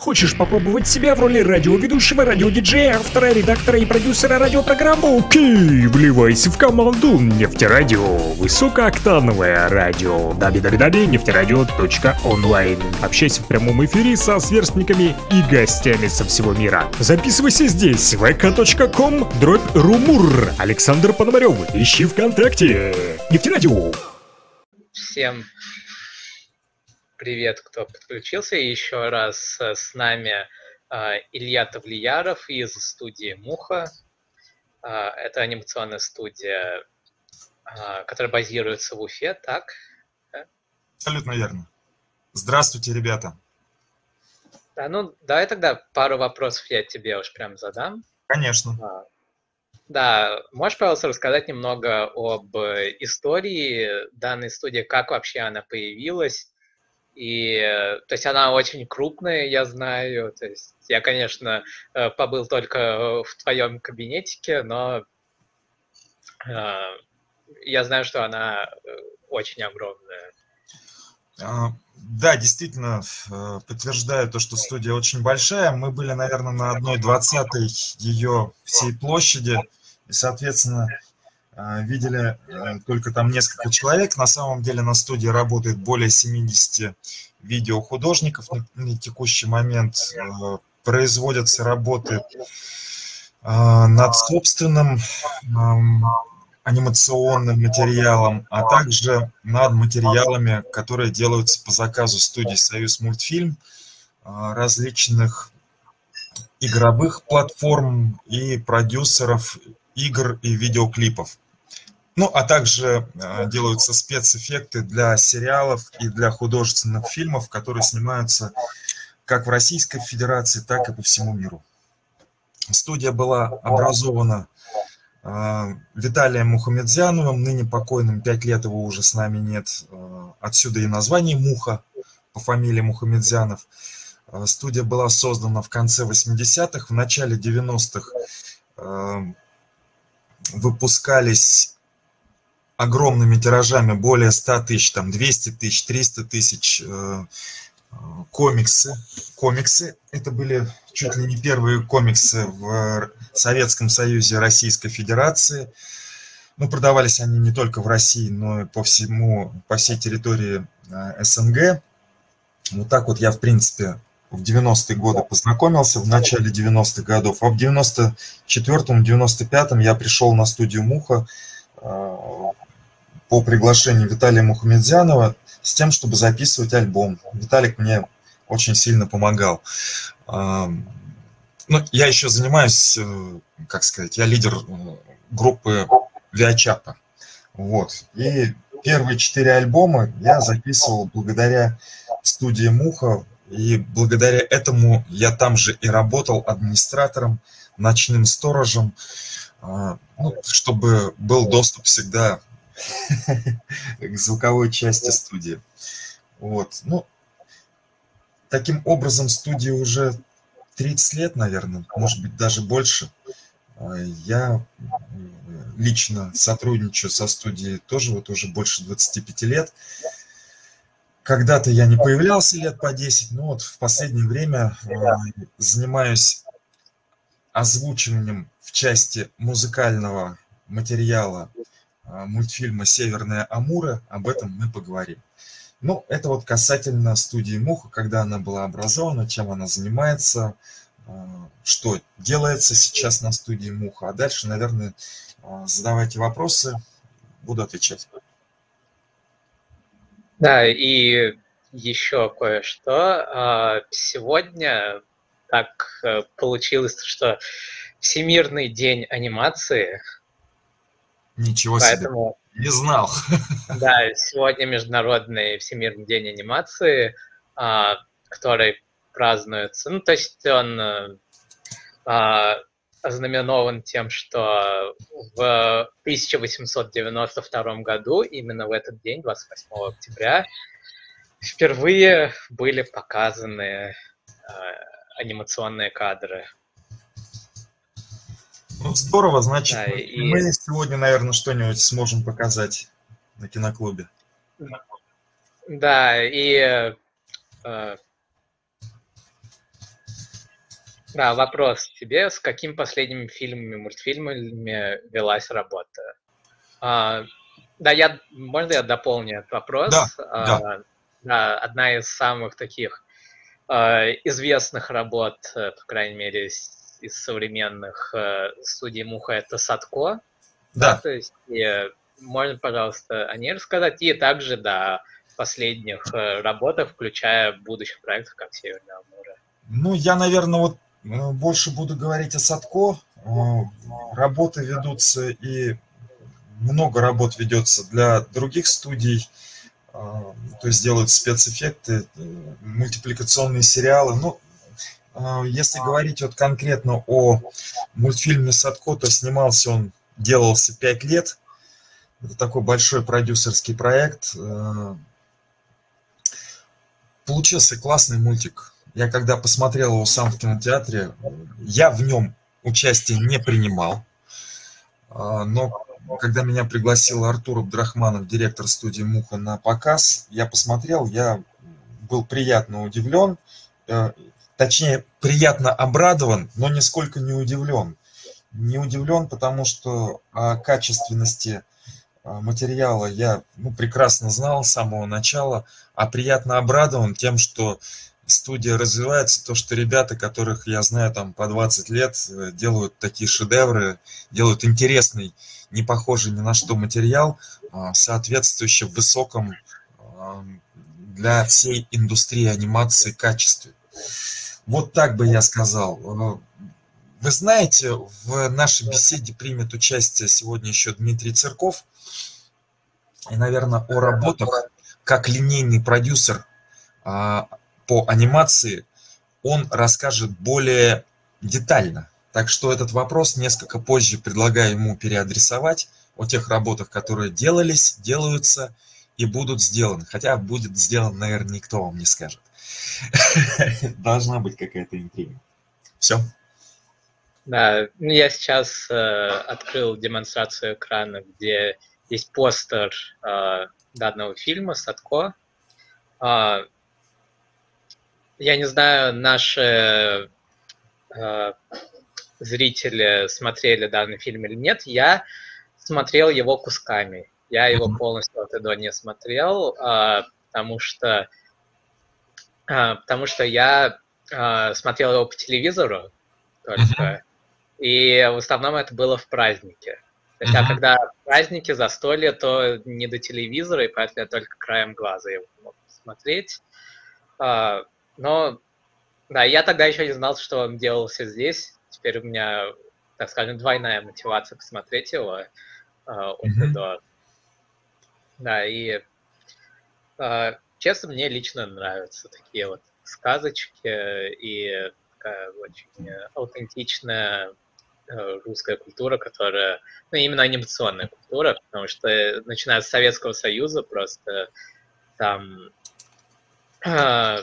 Хочешь попробовать себя в роли радиоведущего, радиодиджея, автора, редактора и продюсера радиопрограммы? Окей, вливайся в команду Нефтерадио. Высокооктановое радио. www нефтерадио.онлайн. Общайся в прямом эфире со сверстниками и гостями со всего мира. Записывайся здесь, vk.com, дробь румур. Александр Пономарев. Ищи ВКонтакте. Нефтерадио. Всем привет, кто подключился. И еще раз э, с нами э, Илья Тавлияров из студии «Муха». Э, это анимационная студия, которая базируется в Уфе, так? Абсолютно верно. Здравствуйте, ребята. Да, ну, давай тогда пару вопросов я тебе уж прям задам. Конечно. Да, можешь, пожалуйста, рассказать немного об истории данной студии, как вообще она появилась, и, э, то есть, она очень крупная, я знаю. То есть, я, конечно, э, побыл только в твоем кабинетике, но э, я знаю, что она очень огромная. А, да, действительно, подтверждаю то, что студия очень большая. Мы были, наверное, на одной двадцатой ее всей площади. И, соответственно, видели только там несколько человек. На самом деле на студии работает более 70 видеохудожников на, на текущий момент. Производятся работы над собственным анимационным материалом, а также над материалами, которые делаются по заказу студии «Союз мультфильм», различных игровых платформ и продюсеров игр и видеоклипов. Ну, а также э, делаются спецэффекты для сериалов и для художественных фильмов, которые снимаются как в Российской Федерации, так и по всему миру. Студия была образована э, Виталием Мухамедзяновым, ныне покойным, пять лет его уже с нами нет. Э, отсюда и название «Муха» по фамилии Мухамедзянов. Студия была создана в конце 80-х, в начале 90-х э, выпускались огромными тиражами, более 100 тысяч, там 200 тысяч, 300 тысяч э, э, комиксы. Комиксы, это были чуть ли не первые комиксы в Советском Союзе Российской Федерации. Ну, продавались они не только в России, но и по всему, по всей территории э, СНГ. Вот так вот я, в принципе, в 90-е годы познакомился, в начале 90-х годов. А в 94-м, 95-м я пришел на студию «Муха», по приглашению Виталия Мухамедзянова с тем, чтобы записывать альбом. Виталик мне очень сильно помогал. Ну, я еще занимаюсь, э, как сказать, я лидер э, группы Виачапа. Вот. И первые четыре альбома я записывал благодаря студии Муха. И благодаря этому я там же и работал администратором, ночным сторожем, а, ну, чтобы был доступ всегда к звуковой части студии. Вот. Ну, таким образом, студии уже 30 лет, наверное, может быть, даже больше. А, я лично сотрудничаю со студией тоже вот уже больше 25 лет. Когда-то я не появлялся лет по 10, но вот в последнее время а, занимаюсь озвучиванием в части музыкального материала мультфильма «Северная Амура», об этом мы поговорим. Ну, это вот касательно студии Муха, когда она была образована, чем она занимается, а, что делается сейчас на студии Муха. А дальше, наверное, а, задавайте вопросы, буду отвечать. Да, и еще кое-что. Сегодня так э, получилось, что Всемирный день анимации – Ничего Поэтому, себе. Не знал. Да, сегодня Международный Всемирный день анимации, а, который празднуется. Ну, то есть он а, ознаменован тем, что в 1892 году, именно в этот день, 28 октября, впервые были показаны а, анимационные кадры ну, здорово, значит, да, и... мы сегодня, наверное, что-нибудь сможем показать на киноклубе. Да, и э, Да, вопрос тебе. С какими последними фильмами, мультфильмами велась работа? А, да, я, можно я дополню этот вопрос? Да, а, да. да. Одна из самых таких а, известных работ, э, по крайней мере, из, из современных а, студий Муха, это Садко. Да. да то есть, и, можно, пожалуйста, о ней рассказать? И также, да, последних э, работах, включая будущих проектов, как Северное море. Ну, я, наверное, вот больше буду говорить о Садко. Работы ведутся и много работ ведется для других студий, то есть делают спецэффекты, мультипликационные сериалы. Ну, если говорить вот конкретно о мультфильме Садко, то снимался он, делался пять лет. Это такой большой продюсерский проект. Получился классный мультик. Я когда посмотрел его сам в кинотеатре, я в нем участие не принимал. Но когда меня пригласил Артур Абдрахманов, директор студии «Муха» на показ, я посмотрел, я был приятно удивлен, э, точнее, приятно обрадован, но нисколько не удивлен. Не удивлен, потому что о качественности э, материала я ну, прекрасно знал с самого начала, а приятно обрадован тем, что студия развивается, то, что ребята, которых я знаю там по 20 лет, э, делают такие шедевры, делают интересный не похожий ни на что материал, а, соответствующий высоком для всей индустрии анимации качестве. Вот так бы я сказал. Вы знаете, в нашей беседе примет участие сегодня еще Дмитрий Цирков. И, наверное, о работах как линейный продюсер а, по анимации он расскажет более детально. Так что этот вопрос несколько позже предлагаю ему переадресовать о тех работах, которые делались, делаются и будут сделаны. Хотя будет сделан, наверное, никто вам не скажет. Должна быть какая-то интрига. Все. Да, ну, я сейчас э, открыл демонстрацию экрана, где есть постер э, данного фильма Садко. Э, я не знаю, наши э, зрители смотрели данный фильм или нет, я смотрел его кусками. Я его полностью от и до не смотрел, а, потому что а, потому что я а, смотрел его по телевизору только, и в основном это было в празднике. То есть, а когда праздники, застолье, то не до телевизора, и поэтому я только краем глаза его мог смотреть. А, но, да, я тогда еще не знал, что он делался здесь, теперь у меня, так скажем, двойная мотивация посмотреть его э, от mm-hmm. до. Да, и э, честно, мне лично нравятся такие вот сказочки и такая очень аутентичная э, русская культура, которая, ну, именно анимационная культура, потому что начиная с Советского Союза просто там э,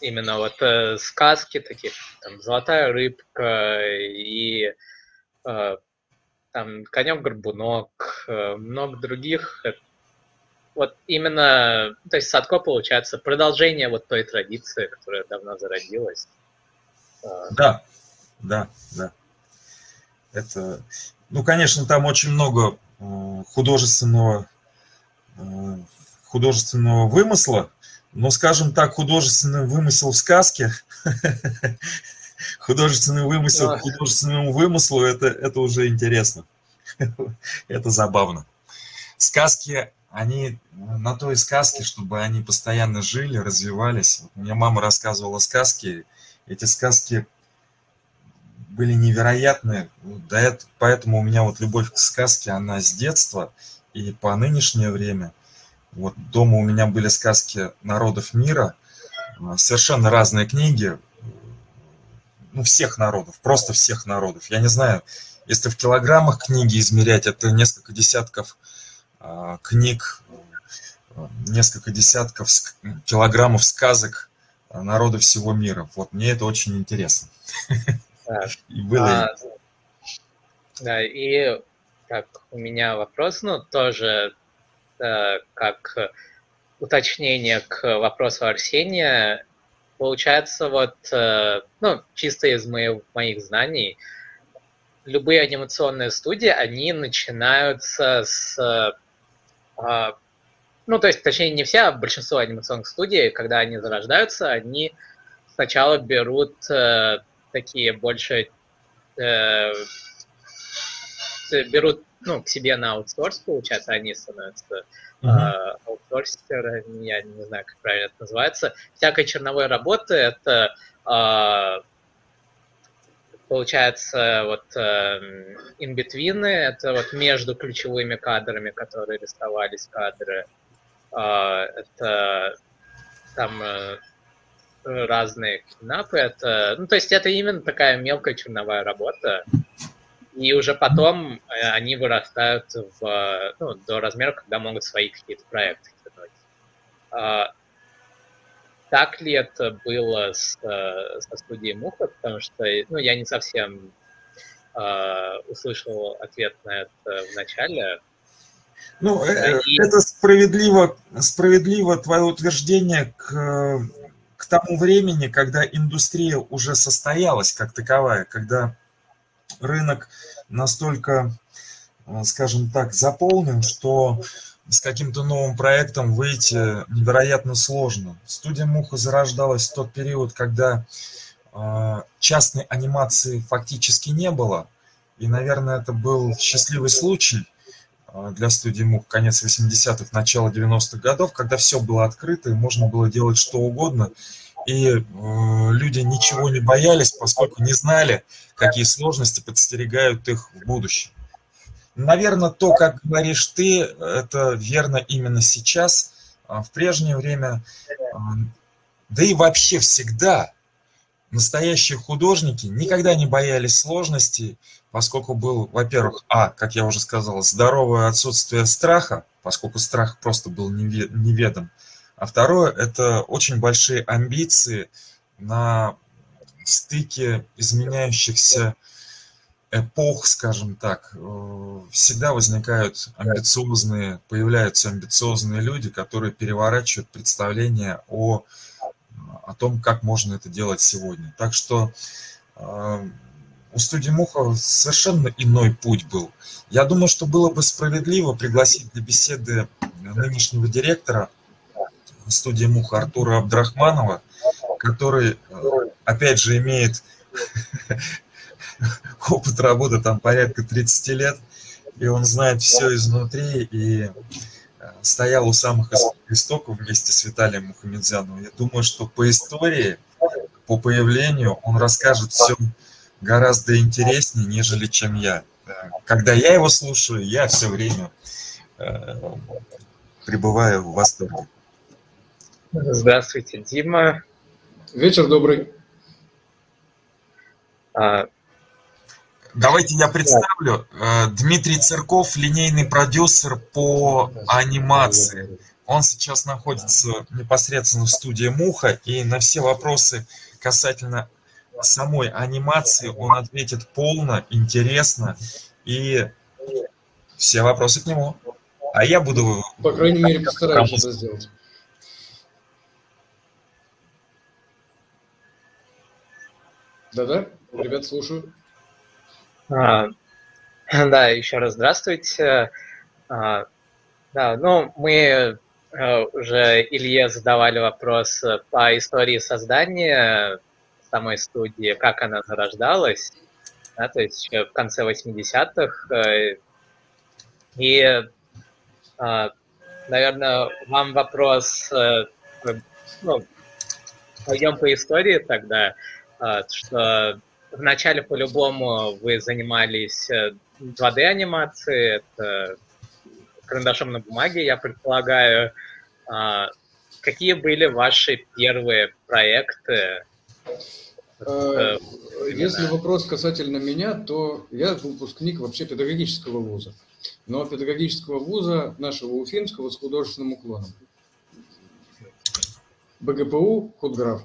именно вот э, сказки такие, там «Золотая рыбка» и э, там «Конек-горбунок», э, много других. Вот именно, то есть Садко получается продолжение вот той традиции, которая давно зародилась. Э, да, да, да. Это, ну, конечно, там очень много э, художественного, э, художественного вымысла, ну, скажем так, художественный вымысел в сказке, художественный вымысел к художественному вымыслу, это, это уже интересно. это забавно. Сказки, они на то и сказки, чтобы они постоянно жили, развивались. У меня мама рассказывала сказки, эти сказки были невероятные, поэтому у меня вот любовь к сказке, она с детства и по нынешнее время – вот дома у меня были сказки народов мира, а, совершенно разные книги, ну, всех народов, просто всех народов. Я не знаю, если в килограммах книги измерять, это несколько десятков книг, несколько десятков килограммов сказок народов всего мира. Вот мне это очень интересно. Да. И было... А, да, и так, у меня вопрос, ну, тоже Э, как уточнение к вопросу Арсения, получается, вот, э, ну, чисто из моих, моих знаний, любые анимационные студии, они начинаются с... Э, ну, то есть, точнее, не все, а большинство анимационных студий, когда они зарождаются, они сначала берут э, такие больше... Э, берут ну, к себе на аутсорс, получается, они становятся uh-huh. аутсорсеры, я не знаю, как правильно это называется. Всякой черновой работы это э, получается вот инбитвины, э, это вот между ключевыми кадрами, которые рисовались кадры. Э, это там э, разные кинапы, это, ну, то есть это именно такая мелкая черновая работа, и уже потом э, они вырастают в, ну, до размера, когда могут свои какие-то проекты тянуть. Так ли это было с, э, со студией Муха? Потому что ну, я не совсем uh, услышал ответ на это в начале. Ну, и... это справедливо, справедливо твое утверждение к, к тому времени, когда индустрия уже состоялась как таковая, когда рынок настолько, э, скажем так, заполнен, что с каким-то новым проектом выйти невероятно сложно. Студия Муха зарождалась в тот период, когда э, частной анимации фактически не было. И, наверное, это был счастливый случай э, для студии Мух конец 80-х, начало 90-х годов, когда все было открыто и можно было делать что угодно и э, люди ничего не боялись, поскольку не знали, какие сложности подстерегают их в будущем. Наверное, то, как говоришь ты, это верно именно сейчас. А в прежнее время, да и вообще всегда, настоящие художники никогда не боялись сложностей, поскольку был, во-первых, а, как я уже сказал, здоровое отсутствие страха, поскольку страх просто был неведом, а второе – это очень большие амбиции на стыке изменяющихся эпох, скажем так. Э, всегда возникают амбициозные, появляются амбициозные люди, которые переворачивают представление о, о том, как можно это делать сегодня. Так что э, у студии Муха совершенно иной путь был. Я думаю, что было бы справедливо пригласить для беседы нынешнего директора студии Муха Артура Абдрахманова, который, э, опять же, имеет опыт работы там порядка 30 лет, и он знает все изнутри, и э, стоял у самых истоков вместе с Виталием Мухамедзяновым. Я думаю, что по истории, по появлению он расскажет все гораздо интереснее, нежели чем я. Когда я его слушаю, я все время э, пребываю в восторге. Здравствуйте, Дима. Вечер добрый. А... Давайте я представлю. Э, Дмитрий Церков, линейный продюсер по анимации. Он сейчас находится непосредственно в студии Муха, и на все вопросы касательно самой анимации он ответит полно, интересно, и все вопросы к нему. А я буду... По крайней мере, постараюсь это сделать. Да-да, ребят, слушаю. А, да, еще раз здравствуйте. А, да, ну, мы а, уже Илье задавали вопрос по истории создания самой студии, как она зарождалась, да, то есть в конце 80-х. Э, и, а, наверное, вам вопрос, э, ну, пойдем по истории тогда. Что вначале по-любому вы занимались 2D-анимацией, э, это карандашом на бумаге, я предполагаю. А, какие были ваши первые проекты? Э, если вопрос касательно меня, то я выпускник вообще педагогического вуза. Но педагогического вуза нашего Уфимского с художественным уклоном. БГПУ, худграф.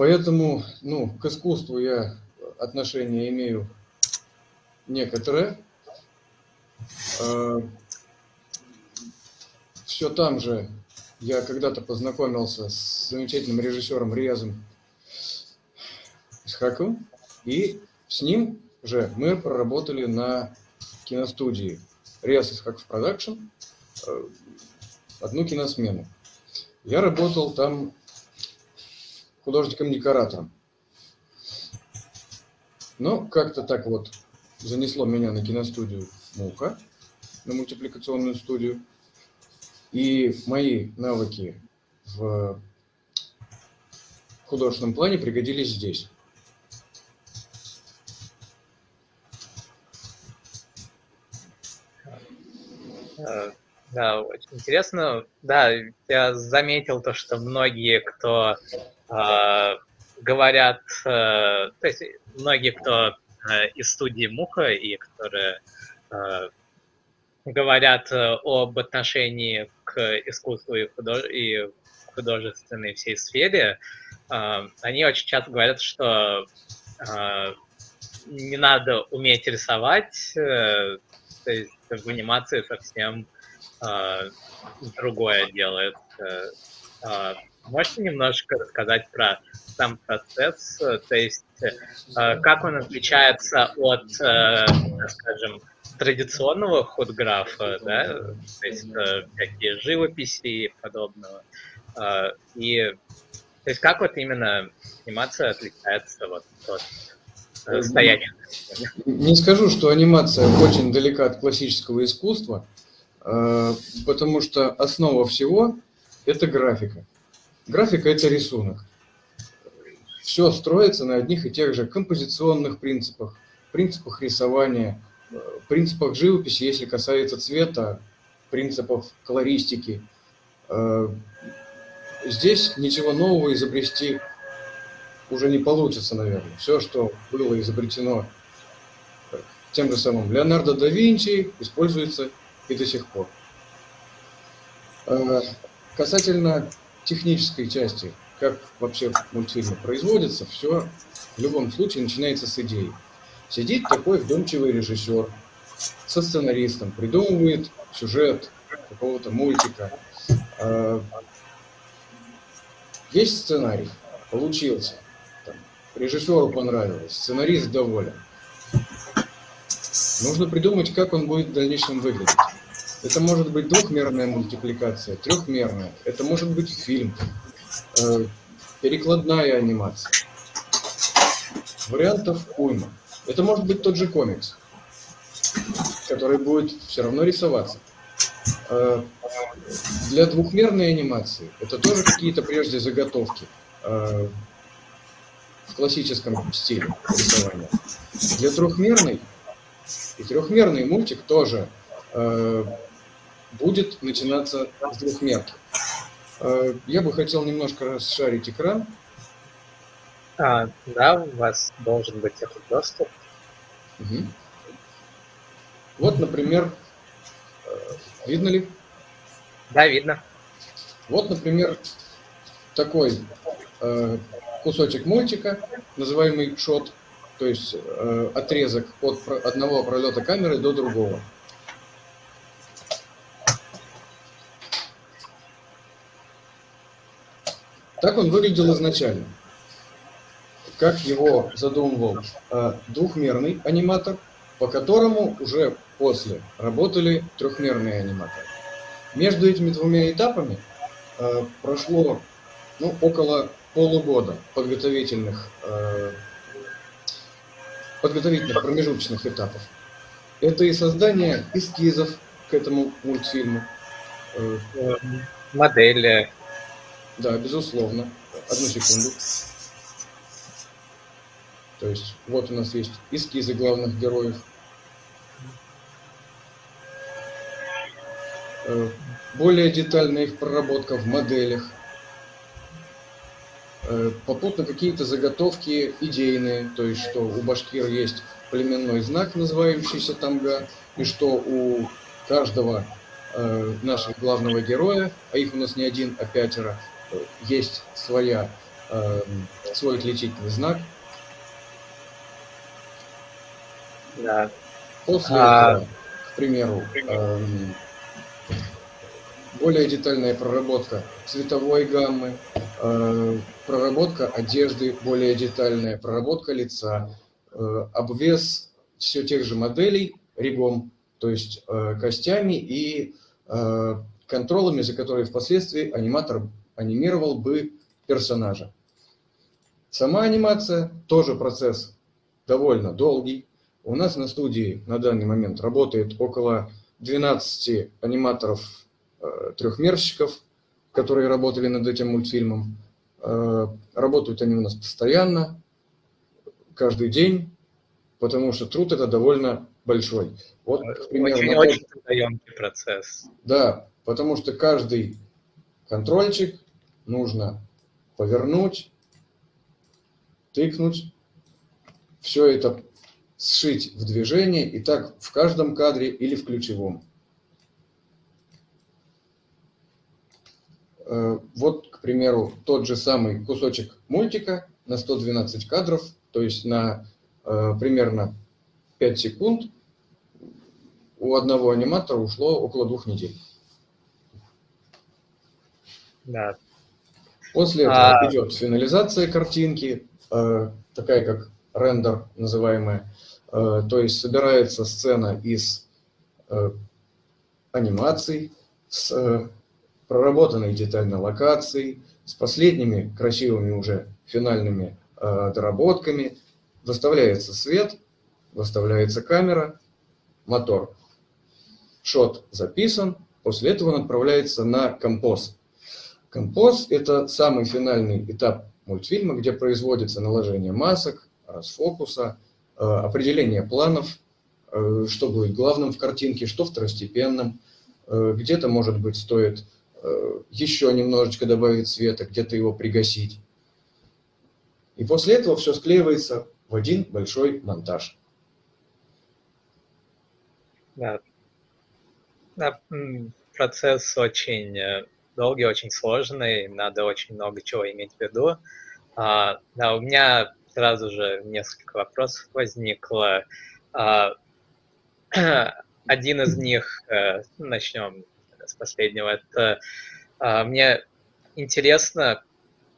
Поэтому, ну, к искусству я отношение имею некоторое. А, Все там же я когда-то познакомился с замечательным режиссером Риязом Исхаковым, и с ним же мы проработали на киностудии Риас Исхаков Продакшн э, одну киносмену. Я работал там художником-декоратором. Но как-то так вот занесло меня на киностудию «Муха», на мультипликационную студию. И мои навыки в художественном плане пригодились здесь. Да, очень интересно. Да, я заметил то, что многие, кто говорят, э, то есть многие, кто э, из студии Муха и которые э, говорят об отношении к искусству и, худож... и художественной всей сфере, они очень часто говорят, что не надо уметь рисовать, то есть в анимации совсем другое делает. Э, можете немножко рассказать про сам процесс, то есть э, как он отличается от, э, скажем, традиционного худграфа, да, то есть э, всякие живописи и подобного. Э, и то есть как вот именно анимация отличается вот от э, стояния? Не скажу, что анимация очень далека от классического искусства, э, потому что основа всего – это графика. Графика – это рисунок. Все строится на одних и тех же композиционных принципах, принципах рисования – принципах живописи, если касается цвета, принципов колористики. Э, здесь ничего нового изобрести уже не получится, наверное. Все, что было изобретено тем же самым Леонардо да Винчи, используется и до сих пор. Э, касательно технической части, как вообще мультфильмы производятся, все в любом случае начинается с идеи. Сидит такой вдумчивый режиссер со сценаристом, придумывает сюжет какого-то мультика. А, есть сценарий, получился. Там, режиссеру понравилось, сценарист доволен. Нужно придумать, как он будет в дальнейшем выглядеть. Это может быть двухмерная мультипликация, трехмерная. Это может быть фильм, э, перекладная анимация. Вариантов уйма. Это может быть тот же комикс, который будет все равно рисоваться. А, для двухмерной анимации это тоже какие-то прежде заготовки а, в классическом стиле рисования. Для трехмерной и трехмерный мультик тоже будет начинаться с двухмерки. Я бы хотел немножко расшарить экран. А, да, у вас должен быть этот доступ. Угу. Вот, например, э, видно ли? Да, видно. Вот, например, такой э, кусочек мультика, называемый шот, то есть э, отрезок от одного пролета камеры до другого. Так он выглядел изначально. Как его задумывал э, двухмерный аниматор – по которому уже после работали трехмерные аниматоры. Между этими двумя этапами э, прошло ну, около полугода подготовительных, э, подготовительных промежуточных этапов. Это и создание эскизов к этому мультфильму. Модели. Да, безусловно. Одну секунду. То есть вот у нас есть эскизы главных героев. Э, более детальная их проработка в моделях. Э, попутно какие-то заготовки идейные, то есть что у башкир есть племенной знак, называющийся тамга, и что у каждого э, нашего главного героя, а их у нас не один, а пятеро, есть своя, свой отличительный знак. Да. После а... этого, к примеру, более детальная проработка цветовой гаммы, э, проработка одежды более детальная, проработка лица, э, обвес все тех же моделей ригом, то есть э, костями и контролами, за которые впоследствии аниматор анимировал бы персонажа. Сама анимация тоже процесс довольно долгий. У нас на студии на данный момент работает около 12 аниматоров Э, трехмерщиков, которые работали над этим мультфильмом. Э, работают они у нас постоянно, каждый день, потому что труд это довольно большой. Вот, очень, очень трудоемкий процесс. Да, потому что каждый контрольчик нужно повернуть, тыкнуть, все это сшить в движение, и так в каждом кадре или в ключевом. Э, вот, к примеру, тот же самый кусочек мультика на 112 кадров, то есть на э, примерно 5 секунд, у одного аниматора ушло около двух недель. Да. После этого а... идет финализация картинки, э, такая как рендер называемая, э, то есть собирается сцена из э, анимаций с проработанной детально локацией, с последними красивыми уже финальными доработками. Выставляется свет, выставляется камера, мотор. Шот записан, после этого он отправляется на композ. Композ – это самый финальный этап мультфильма, где производится наложение масок, расфокуса, э, определение планов, э, что будет главным в картинке, что второстепенным. Э, где-то, может быть, стоит еще немножечко добавить света, где-то его пригасить. И после этого все склеивается в один большой монтаж. Да. да процесс очень долгий, очень сложный, надо очень много чего иметь в виду. А, да, у меня сразу же несколько вопросов возникло. А, один из них, э, начнем с последнего. Это а, мне интересно,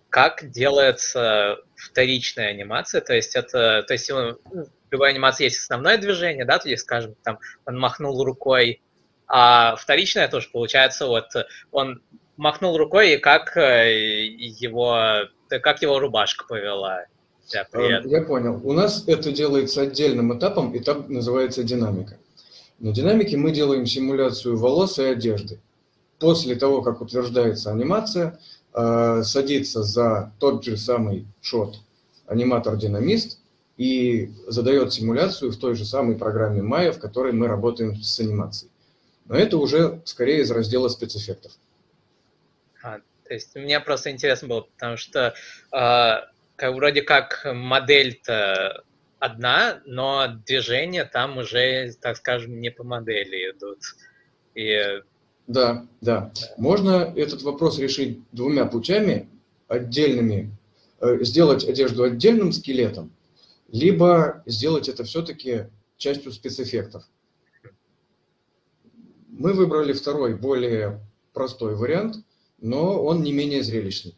как делается вторичная анимация, то есть это, то есть ну, в любой анимации есть основное движение, да, то есть, скажем, там он махнул рукой, а вторичная тоже получается вот он махнул рукой и как э, его, как его рубашка повела. Я, я понял. У нас это делается отдельным этапом, этап называется динамика. На динамике мы делаем симуляцию волос и одежды. После того, как утверждается анимация, э, садится за тот же самый шот аниматор-динамист и задает симуляцию в той же самой программе Maya, в которой мы работаем с анимацией. Но это уже скорее из раздела спецэффектов. А, то есть мне просто интересно было, потому что э, как, вроде как модель-то одна, но движения там уже, так скажем, не по модели идут. И... Да, да. Можно этот вопрос решить двумя путями, отдельными, э, сделать одежду отдельным скелетом, либо сделать это все-таки частью спецэффектов. Мы выбрали второй, более простой вариант, но он не менее зрелищный.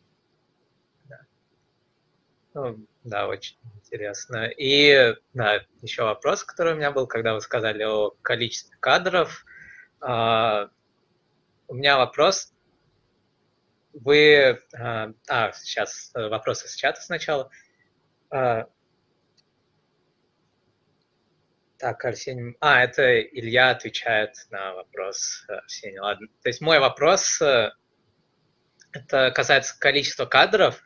Да, ну, да очень интересно. И да, еще вопрос, который у меня был, когда вы сказали о количестве кадров. А, у меня вопрос. Вы... А, а сейчас вопросы с чата сначала. А, так, Арсений... А, это Илья отвечает на вопрос Арсения. Ладно. То есть мой вопрос, это касается количества кадров.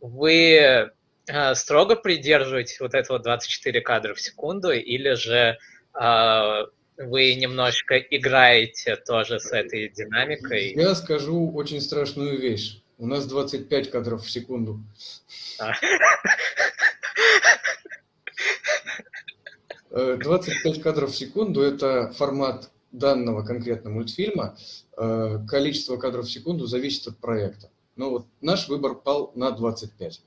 Вы а, строго придерживаетесь вот этого 24 кадра в секунду, или же э, вы немножко играете тоже с этой динамикой? Я скажу очень страшную вещь. У нас 25 кадров в секунду. 25 э, кадров в секунду – это формат данного конкретного мультфильма. Э, количество кадров в секунду зависит от проекта. Но вот наш выбор пал на 25.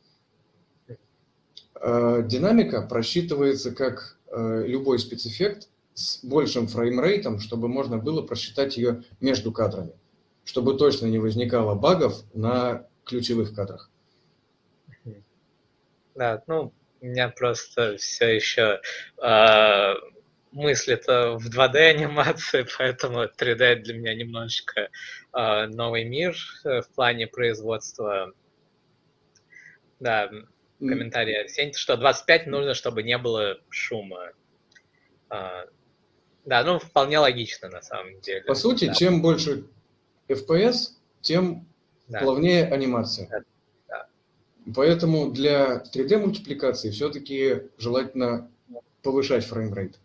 Э, динамика просчитывается как э, любой спецэффект с большим фреймрейтом, чтобы можно было просчитать ее между кадрами. чтобы точно не возникало багов на ключевых кадрах. Да, ну, у меня просто все еще э, мысли-то в 2D анимации, поэтому 3D для меня немножечко э, новый мир э, в плане производства. Да, комментарий Арсений, что 25 нужно, чтобы не было шума. Да, ну вполне логично на самом деле. По сути, да. чем больше FPS, тем да. плавнее анимация. Да. Да. Поэтому для 3D мультипликации все-таки желательно повышать фреймрейт.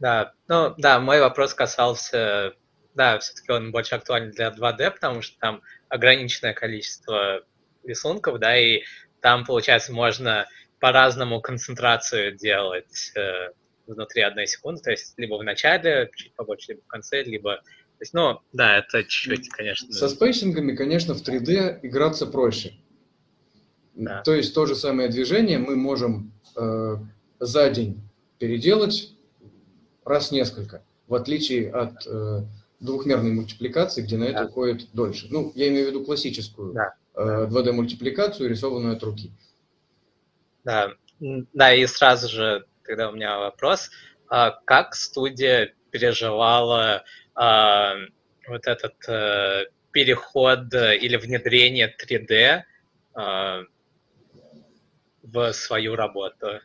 Да, ну да, мой вопрос касался, да, все-таки он больше актуален для 2D, потому что там ограниченное количество рисунков, да, и там, получается, можно по-разному концентрацию делать э, внутри одной секунды, то есть либо в начале, чуть побольше, либо в конце, либо... То есть, ну, да, это чуть-чуть, конечно... Со спейсингами, конечно, в 3D играться проще. Да. То есть то же самое движение мы можем э, за день переделать раз несколько, в отличие от э, двухмерной мультипликации, где на это да. уходит дольше. Ну, я имею в виду классическую да. э, 2D-мультипликацию, рисованную от руки. Да, да, и сразу же тогда у меня вопрос, а как студия переживала а, вот этот а, переход или внедрение 3D а, в свою работу?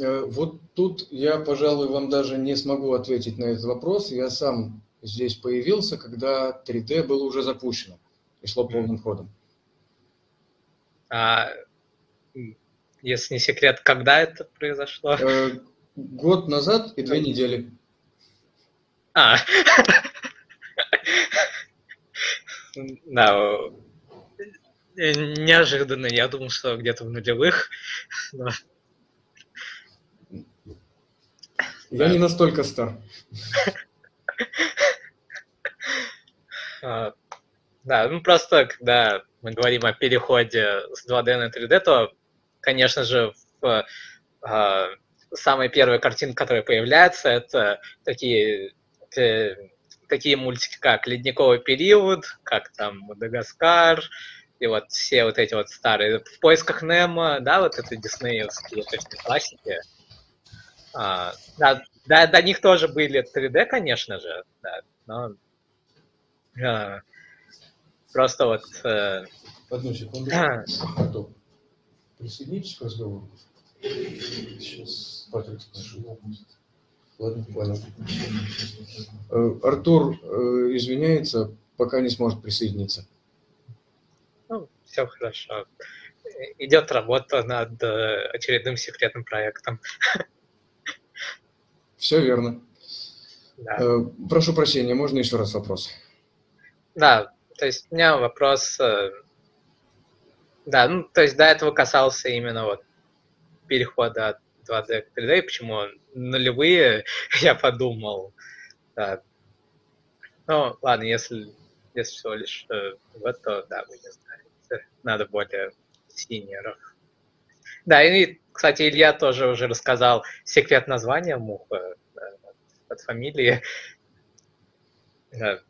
Э, вот тут я, пожалуй, вам даже не смогу ответить на этот вопрос. Я сам здесь появился, когда 3D было уже запущено и шло полным ходом. А, если не секрет, когда это произошло? Э, год назад и две недели. А. Да, неожиданно. Я думал, что где-то в нулевых. Но... Я да. не настолько стар. А, да, ну просто, когда мы говорим о переходе с 2D на 3D, то, конечно же, в, э, самая первая картинка, которая появляется, это такие, э, такие мультики, как «Ледниковый период», как там «Мадагаскар», и вот все вот эти вот старые «В поисках Немо», да, вот это диснеевские точно классики. А, да, да, до них тоже были 3D, конечно же, да, но а, просто вот... Э, Одну секунду. Присоединитесь к разговору. Сейчас Патрик спрошу. Ладно, понял. Э, Артур э, извиняется, пока не сможет присоединиться. Ну, все хорошо. Идет работа над очередным секретным проектом. Все верно. Да. Прошу прощения, можно еще раз вопрос? Да, то есть у меня вопрос... Да, ну, то есть до этого касался именно вот перехода от 2D к 3D, почему нулевые, я подумал. Да. Ну, ладно, если, если всего лишь э, вот, то да, вы не знаете. Надо более синеров. Да, и, кстати, Илья тоже уже рассказал секрет названия муха да, от фамилии. Да.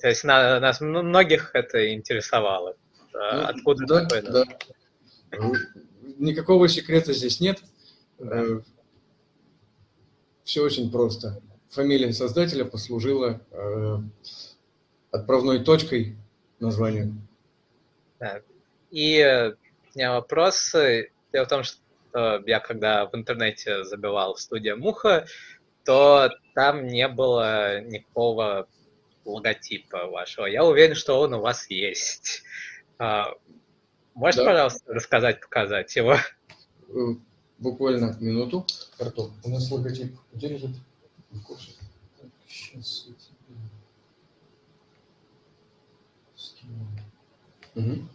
То есть на, нас многих это интересовало. Ну, Откуда да, такое? Да никакого секрета здесь нет. Э, Все очень просто. Фамилия создателя послужила э, отправной точкой названию. Да. И э, у меня вопрос. Дело в том, что я когда в интернете забивал студия Муха, то там не было никакого логотипа вашего. Я уверен, что он у вас есть. А, Можешь, да. пожалуйста, рассказать, показать его? Э, буквально минуту. Артур, у нас логотип где лежит? В курсе. Сейчас я тебе скину. Угу.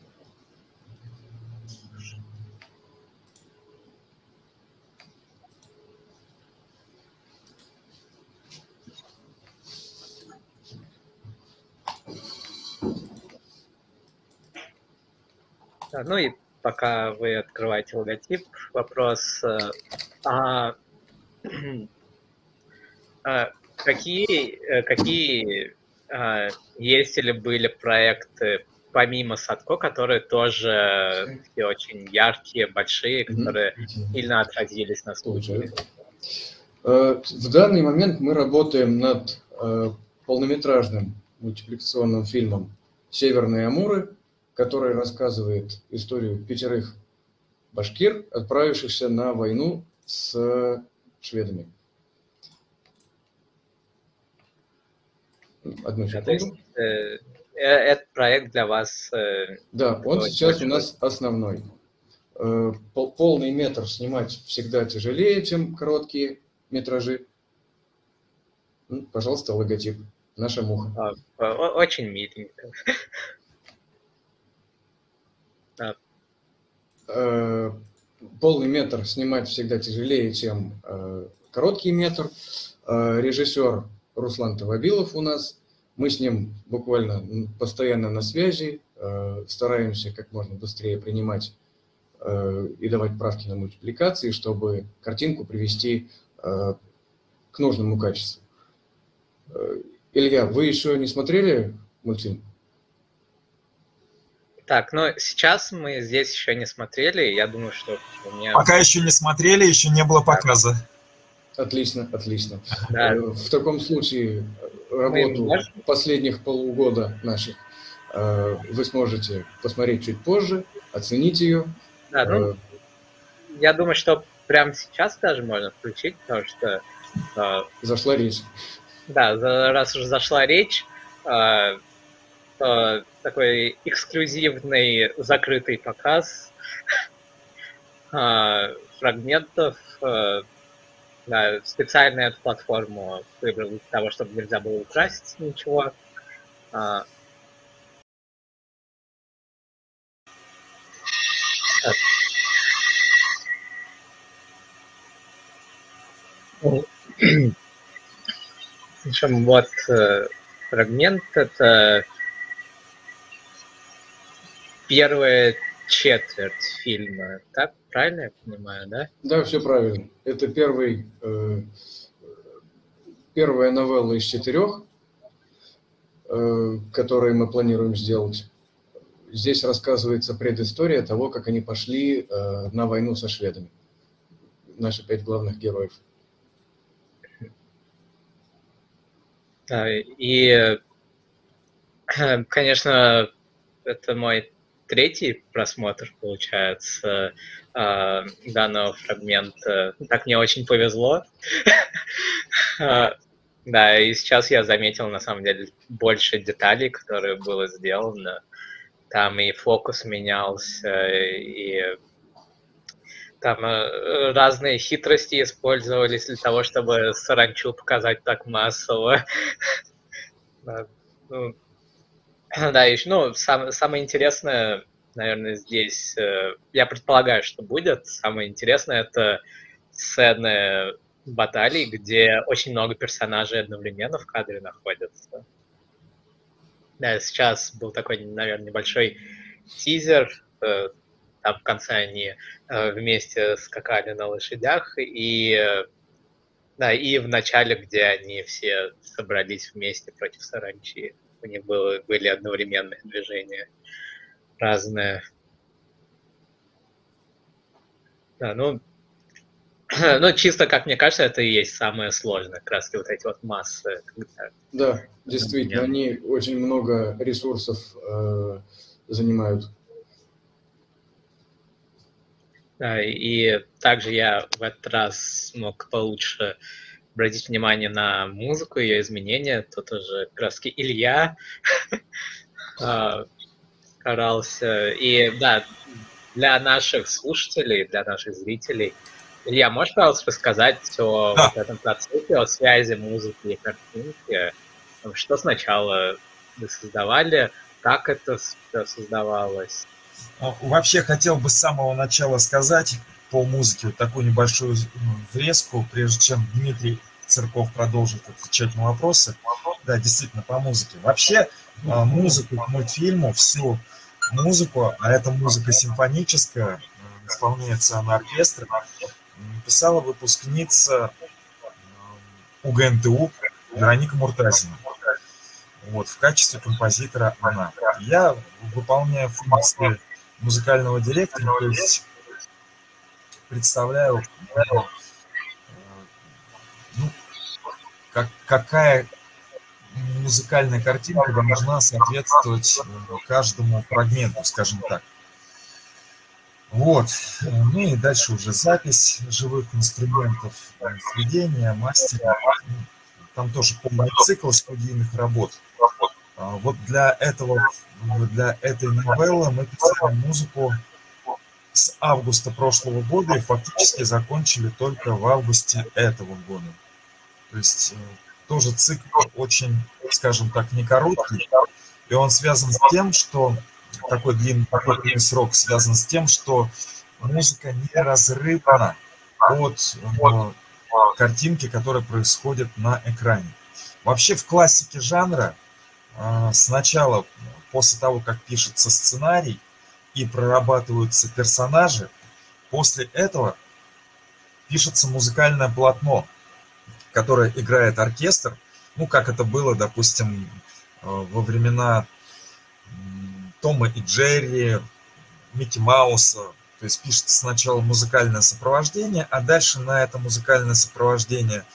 Ну и пока вы открываете логотип, вопрос, э, а, а какие, э, какие э, есть или были проекты помимо Садко, которые тоже все очень яркие, большие, которые сильно отразились на студии? Э, в данный момент мы работаем над полнометражным мультипликационным фильмом «Северные Амуры», который рассказывает историю пятерых башкир, отправившихся на войну с шведами. Одну секунду. есть, э, э, этот проект для вас... Э, да, он сейчас у нас основной. Э, пол, полный метр снимать всегда тяжелее, чем короткие метражи. Ну, пожалуйста, логотип. Наша муха. А, очень миленько. Э, полный метр снимать всегда тяжелее, чем э, короткий метр. Э, режиссер Руслан Тавабилов у нас. Мы с ним буквально постоянно на связи, стараемся как можно быстрее принимать и давать правки на мультипликации, чтобы картинку привести к нужному качеству. Илья, вы еще не смотрели мультфильм? Так, ну сейчас мы здесь еще не смотрели. Я думаю, что у меня... Пока еще не смотрели, еще не было показа. Отлично, отлично. Да. Э, в таком случае работу можем... последних полугода наших э, вы сможете посмотреть чуть позже, оценить ее. Да, ну, э, я думаю, что прямо сейчас даже можно включить, потому что... Зашла речь. Да, раз уже зашла речь, э, такой эксклюзивный закрытый показ э, фрагментов. Э, да, специально эту платформу выбрал для того, чтобы нельзя было украсить ничего. Э, Причем вот фрагмент это первая четверть фильма. Так, правильно я понимаю, да? Да, все правильно. Это первый, э, первая новелла из четырех, э, которые мы планируем сделать. Здесь рассказывается предыстория того, как они пошли э, на войну со шведами. Наши пять главных героев. И, конечно, это мой третий просмотр, получается, э, данного фрагмента. Так мне очень повезло. А, да, и сейчас я заметил, на самом деле, больше деталей, которые было сделано. Там и фокус менялся, и там э, разные хитрости использовались для того, чтобы саранчу показать так массово. Ну, Да, еще, ну, сам, самое интересное, наверное, здесь, э, я предполагаю, что будет, самое интересное это сцены баталий, где очень много персонажей одновременно в кадре находятся. Да, сейчас был такой, наверное, небольшой тизер, э, там в конце они э, вместе скакали на лошадях, и да, и в начале, где они все собрались вместе против саранчи у них было, были одновременные движения разные. Да, ну, ну, чисто, как мне кажется, это и есть самое сложное, как раз вот эти вот массы. Когда, да, действительно, они очень много ресурсов э, занимают. Да, и также я в этот раз смог получше обратить внимание на музыку, ее изменения. Тут уже как раз Илья а, старался. И да, для наших слушателей, для наших зрителей, Илья, можешь, пожалуйста, рассказать о да. вот этом процессе, о связи музыки и картинки? Что сначала вы создавали, как это создавалось? Ну, вообще хотел бы с самого начала сказать по музыке вот такую небольшую врезку, прежде чем Дмитрий Церков продолжит отвечать на вопросы. Да, действительно, по музыке. Вообще, а, музыку к мультфильму, всю музыку, а эта музыка симфоническая, исполняется на оркестре, писала выпускница УГНТУ Вероника Муртазина. Вот, в качестве композитора она. Я выполняю функции музыкального директора, то есть представляю, ну, как, какая музыкальная картинка должна соответствовать каждому фрагменту, скажем так. Вот. Ну и дальше уже запись живых инструментов, сведения, мастера. Там тоже полный цикл студийных работ. А вот для этого, для этой новеллы мы писали музыку с августа прошлого года и фактически закончили только в августе этого года. То есть э, тоже цикл очень, скажем так, не короткий, и он связан с тем, что такой длинный, такой срок связан с тем, что музыка неразрывна от э, картинки, которая происходит на экране. Вообще в классике жанра э, сначала, после того, как пишется сценарий и прорабатываются персонажи, после этого пишется музыкальное полотно, которое играет оркестр, ну, как это было, допустим, э, во времена Тома и Джерри, Микки Мауса. То есть пишется сначала музыкальное сопровождение, а дальше на это музыкальное сопровождение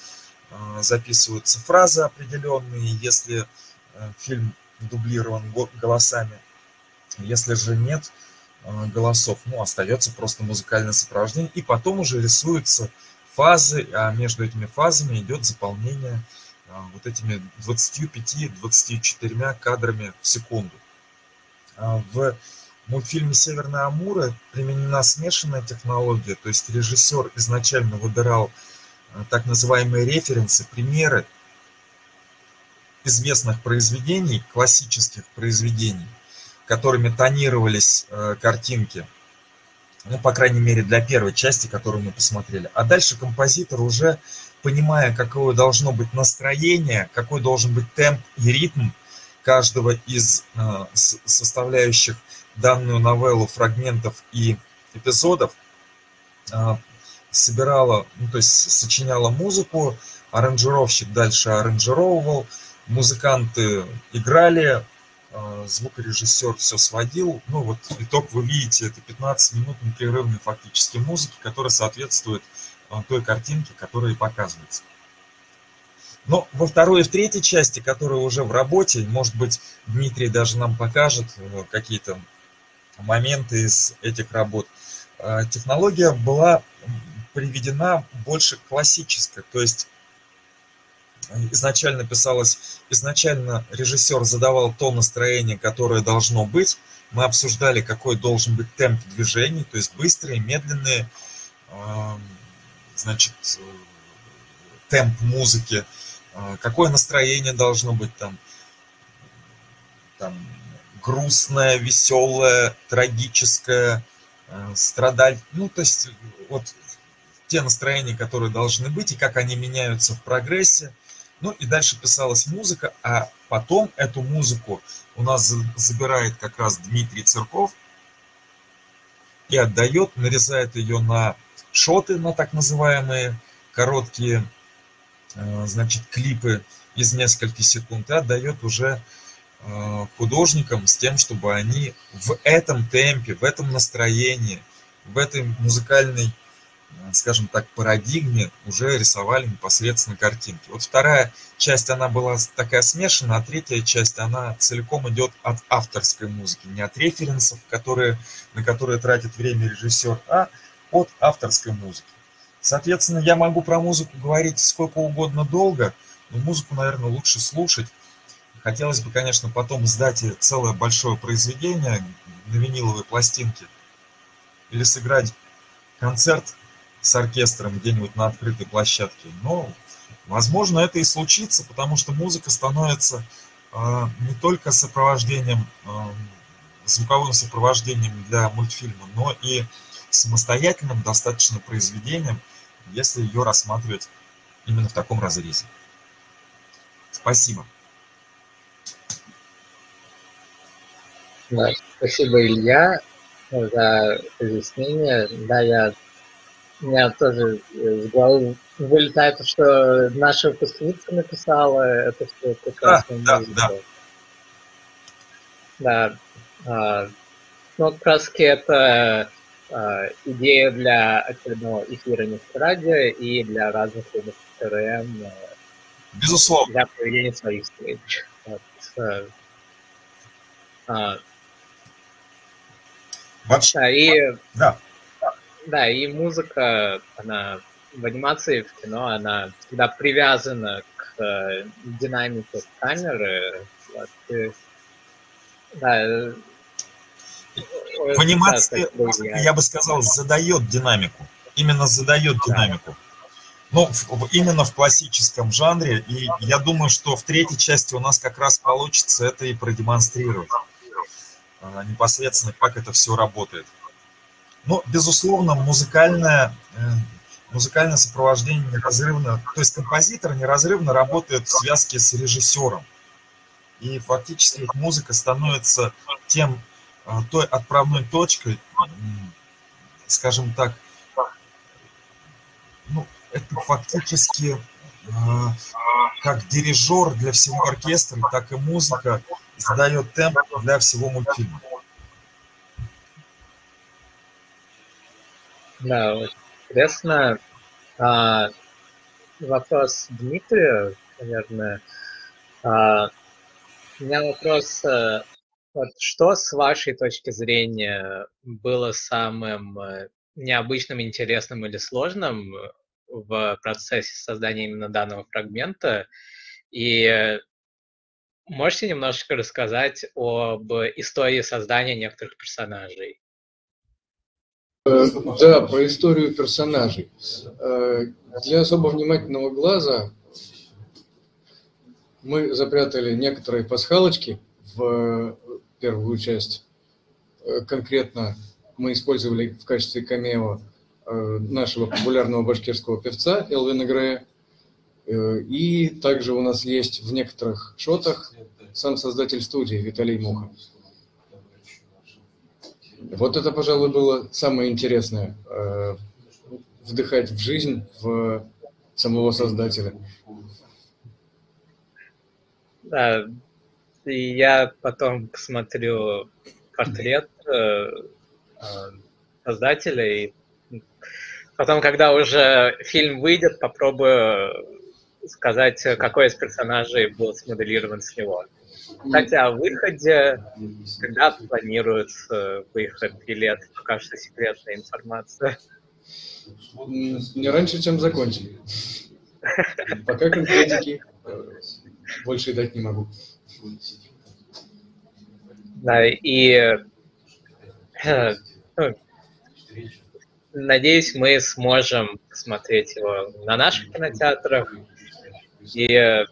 э, записываются фразы определенные, если э, фильм дублирован голосами. Если же нет голосов, ну, остается просто музыкальное сопровождение. И потом уже рисуются фазы, а между этими фазами идет заполнение вот этими 25-24 кадрами в секунду. А, в мультфильме «Северная Амура» применена смешанная технология, то есть режиссер изначально выбирал а, так называемые референсы, примеры известных произведений, классических произведений, которыми тонировались э, картинки, ну, по крайней мере, для первой части, которую мы посмотрели. А дальше композитор уже, понимая, какое должно быть настроение, какой должен быть темп и ритм, каждого из э, составляющих данную новеллу фрагментов и эпизодов, э, собирала, ну, то есть сочиняла музыку, аранжировщик дальше аранжировывал, музыканты играли, звукорежиссер все сводил. Ну вот итог вы видите, это 15 минут непрерывной фактически музыки, которая соответствует той картинке, которая показывается. Но во второй и в третьей части, которые уже в работе, может быть, Дмитрий даже нам покажет э, какие-то моменты из этих работ, э, технология была приведена больше классическая, то есть изначально писалось, изначально режиссер задавал то настроение, которое должно быть, мы обсуждали, какой должен быть темп движений, то есть быстрые, медленные, эм, значит, э, темп музыки, а, какое настроение должно быть там, там грустное, веселое, трагическое, э, страдать. Ну, то есть вот те настроения, которые должны быть, и как они меняются в прогрессе. Ну и дальше писалась музыка, а потом эту музыку у нас забирает как раз Дмитрий Цирков и отдает, нарезает ее на шоты, на так называемые короткие Э, значит, клипы из нескольких секунд и отдает уже э, художникам с тем, чтобы они в этом темпе, в этом настроении, в этой музыкальной, скажем так, парадигме уже рисовали непосредственно картинки. Вот вторая часть, она была такая смешанная, а третья часть, она целиком идет от авторской музыки, не от референсов, которые, на которые тратит время режиссер, а от авторской музыки. Соответственно, я могу про музыку говорить сколько угодно долго, но музыку, наверное, лучше слушать. Хотелось бы, конечно, потом сдать целое большое произведение на виниловой пластинке или сыграть концерт с оркестром где-нибудь на открытой площадке. Но, возможно, это и случится, потому что музыка становится э, не только сопровождением, э, звуковым сопровождением для мультфильма, но и самостоятельным достаточно произведением – если ее рассматривать именно в таком разрезе. Спасибо. Да, спасибо, Илья, за разъяснение. Да, я у меня тоже с головы вылетает, что наша выпускница написала это все прекрасную да, музыку. Да, да. Да. Ну, как раз это а, идея для очередного эфира Радио и для разных видов ТРМ. Безусловно. Для проведения своих встреч. Вот. А, Вообще, да, и, да. Да, и музыка, она в анимации, в кино, она всегда привязана к э, динамике камеры. Вот, и, да, в анимации, я бы сказал, задает динамику. Именно задает динамику. Ну, в, именно в классическом жанре. И я думаю, что в третьей части у нас как раз получится это и продемонстрировать. А, непосредственно, как это все работает. Ну, безусловно, музыкальное, э, музыкальное сопровождение неразрывно, то есть композитор неразрывно работает в связке с режиссером. И фактически музыка становится тем а, той отправной точкой, скажем так, ну, это фактически а, как дирижер для всего оркестра, так и музыка задает темп для всего мультфильма. Да, интересно. А, вопрос Дмитрия, наверное. А, у меня вопрос э, вот что, с вашей точки зрения, было самым э, необычным, интересным или сложным э, в процессе создания именно данного фрагмента? И можете немножечко рассказать об истории создания некоторых персонажей? Э, да, про историю персонажей. Для особо внимательного глаза мы запрятали некоторые пасхалочки в первую часть. Э, конкретно мы использовали в качестве камео э, нашего популярного башкирского певца Элвина Грея. Э, и также у нас есть в некоторых шотах сам создатель студии Виталий Муха. Вот это, пожалуй, было самое интересное – вдыхать в жизнь в самого создателя. Да, и я потом посмотрю портрет э, э, создателя, и потом, когда уже фильм выйдет, попробую сказать, какой из персонажей был смоделирован с него. Кстати, о выходе, когда планируется выход билет, пока что секретная информация. Не раньше, чем закончим. Пока конкретики э, больше дать не могу. Да, и э, ну, надеюсь, мы сможем посмотреть его на наших кинотеатрах и э,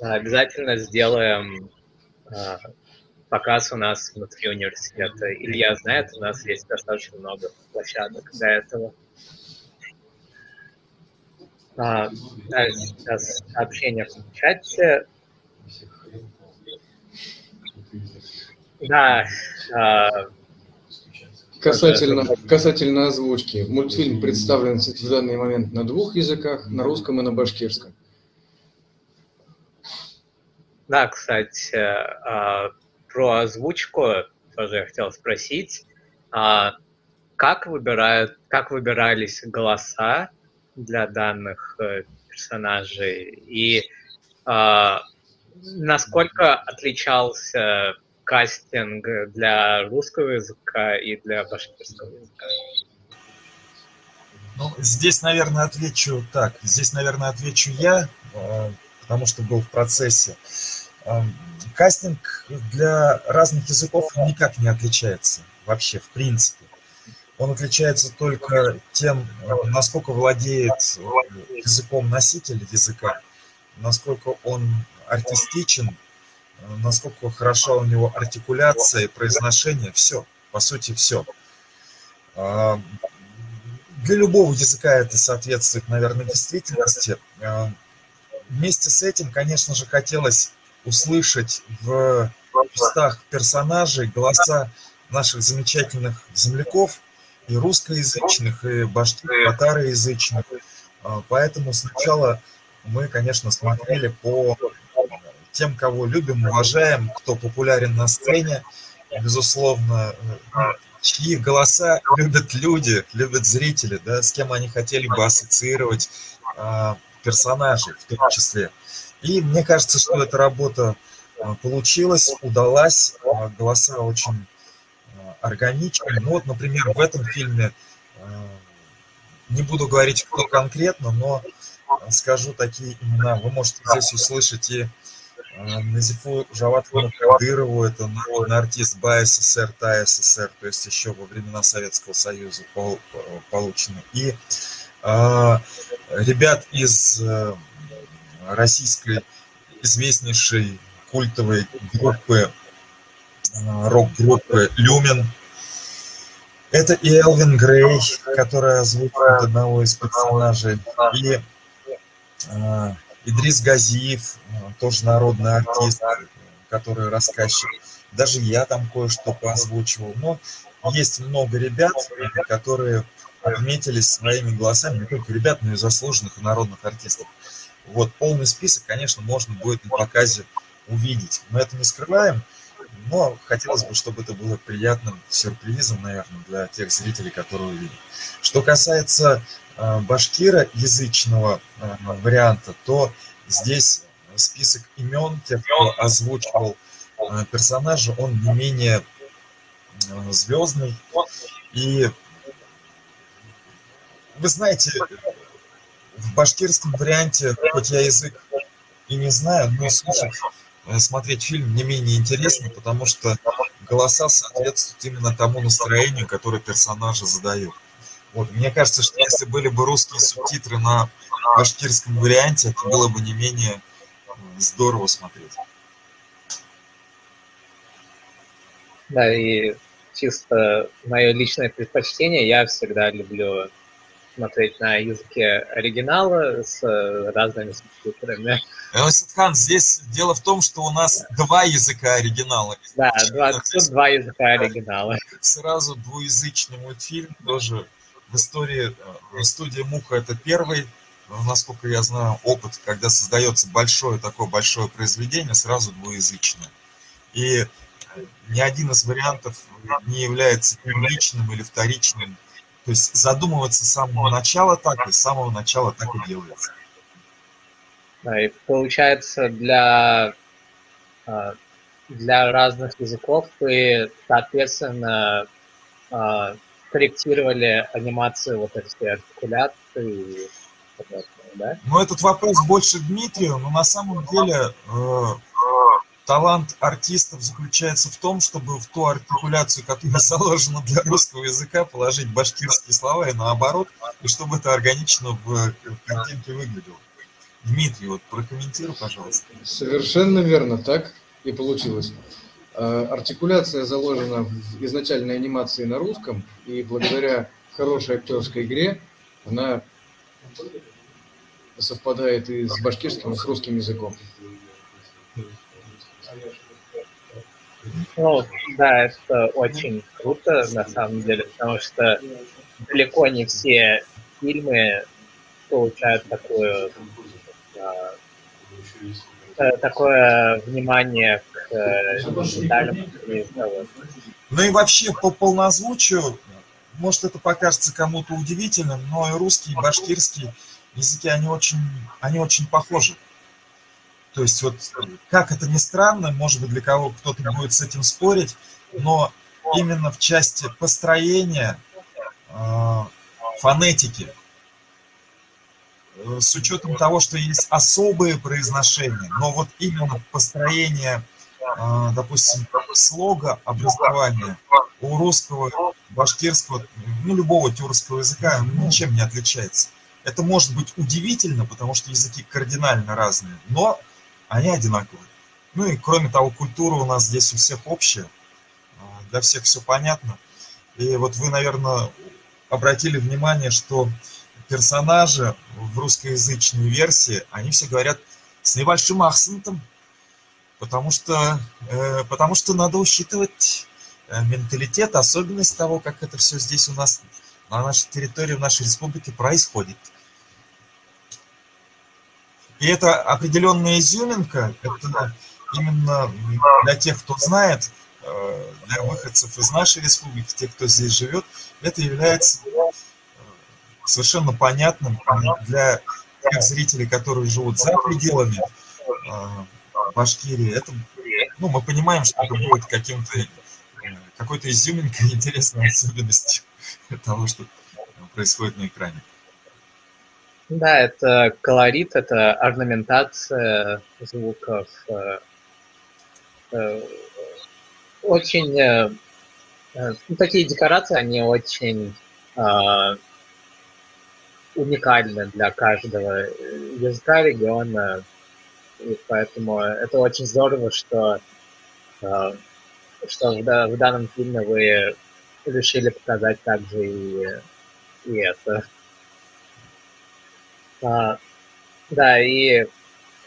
обязательно сделаем э, показ у нас внутри университета. Илья знает, у нас есть достаточно много площадок для этого. А, да, сейчас сообщение в чате. Да. А, касательно, касательно озвучки. Мультфильм представлен в данный момент на двух языках, на русском и на башкирском. Да, кстати, а, про озвучку тоже я хотел спросить. А, как, выбирают, как выбирались голоса для данных э, персонажей? И насколько отличался кастинг для русского языка и для башкирского языка? Ну, здесь, наверное, отвечу так. Здесь, наверное, отвечу я, потому что был в процессе. Э, кастинг для разных языков никак не отличается вообще, в принципе. Он отличается только тем, насколько владеет языком носитель языка, насколько он артистичен, насколько хорошо у него артикуляция и произношение, все, по сути, все. А, для любого языка это соответствует, наверное, действительности. А, вместе с этим, конечно же, хотелось услышать в устах персонажей голоса наших замечательных земляков, и русскоязычных, и башкир, татароязычных. А, поэтому сначала мы, конечно, смотрели по тем, кого любим, уважаем, кто популярен на сцене, безусловно, чьи голоса любят люди, любят зрители, да, с кем они хотели бы ассоциировать э, персонажей в том числе. И мне кажется, что эта работа а, получилась, удалась, а, голоса очень органичны. Ну вот, например, в этом фильме, не буду говорить, кто конкретно, но скажу такие имена. Вы можете здесь услышать и Назифу Жаватовну Кадырову, это народный артист БАССР, ТАССР, то есть еще во времена Советского Союза получены. И ребят из э, российской известнейшей культовой группы, э, рок-группы «Люмен», это и Элвин Грей, который озвучивает одного из персонажей, и э, Идрис Газиев, тоже народный артист, который рассказчик. Даже я там кое-что поозвучивал. Но есть много ребят, которые отметились своими голосами, не только ребят, но и заслуженных и народных артистов. Вот полный список, конечно, можно будет на показе увидеть. Мы это не скрываем, но хотелось бы, чтобы это было приятным сюрпризом, наверное, для тех зрителей, которые увидят. Что касается Э, башкира язычного э, варианта, то здесь список имен тех, кто озвучивал э, персонажа, он не менее звездный. И вы знаете, в башкирском варианте, хоть я язык и не знаю, но слушать, смотреть фильм не менее интересно, потому что голоса соответствуют именно тому настроению, которое персонажи задают. Вот. Мне кажется, что если были бы русские субтитры на башкирском варианте, это было бы не менее здорово смотреть. Да, и чисто мое личное предпочтение, я всегда люблю смотреть на языке оригинала с разными субтитрами. Садхан, здесь дело в том, что у нас два языка оригинала. Да, два, тут два языка оригинала. Сразу двуязычный мультфильм тоже в истории э, студия Муха это первый, насколько я знаю, опыт, когда создается большое такое большое произведение, сразу двуязычное. И э, ни один из вариантов не является первичным или вторичным. То есть задумываться с самого начала так, и с самого начала так и делается. Да, и получается для, э, для разных языков и, соответственно, корректировали анимацию, вот эти артикуляции да? Ну, этот вопрос больше Дмитрию, но на самом деле э, талант артистов заключается в том, чтобы в ту артикуляцию, которая заложена для русского языка, положить башкирские слова и наоборот, и чтобы это органично в, в картинке выглядело. Дмитрий, вот прокомментируй, пожалуйста. Совершенно верно, так и получилось. Э, артикуляция заложена в изначальной анимации на русском, и благодаря хорошей актерской игре она совпадает и с башкирским, и с русским языком. Ну, да, это очень круто, на самом деле, потому что далеко не все фильмы получают такую а, Э, такое внимание к деталям. Ну и вообще по полнозвучию, может это покажется кому-то удивительным, но и русский, и башкирский языки, они очень, они очень похожи. То есть вот, как это ни странно, может быть, для кого кто-то будет с этим спорить, но именно в части построения, э, фонетики, с учетом того, что есть особые произношения, но вот именно построение, э, допустим, слога образования у русского, башкирского, ну, любого тюркского языка ничем не отличается. Это может быть удивительно, потому что языки кардинально разные, но они одинаковые. Ну и кроме того, культура у нас здесь у всех общая, э, для всех все понятно. И вот вы, наверное, обратили внимание, что персонажи в русскоязычной версии, они все говорят с небольшим акцентом, потому что, э, потому что надо учитывать э, менталитет, особенность того, как это все здесь у нас на нашей территории, в нашей республике происходит. И это определенная изюминка, это именно для тех, кто знает, э, для выходцев из нашей республики, тех, кто здесь живет, это является э, совершенно понятным для тех зрителей, которые живут за пределами Башкирии. Это, ну, мы понимаем, что это будет каким-то какой-то изюминкой, интересной особенностью того, что происходит на экране. Да, это колорит, это орнаментация звуков. Э, э, очень... Э, ну, такие декорации, они очень уникальны для каждого языка, региона. И поэтому это очень здорово, что, что в, в данном фильме вы решили показать также и, и это. А, да, и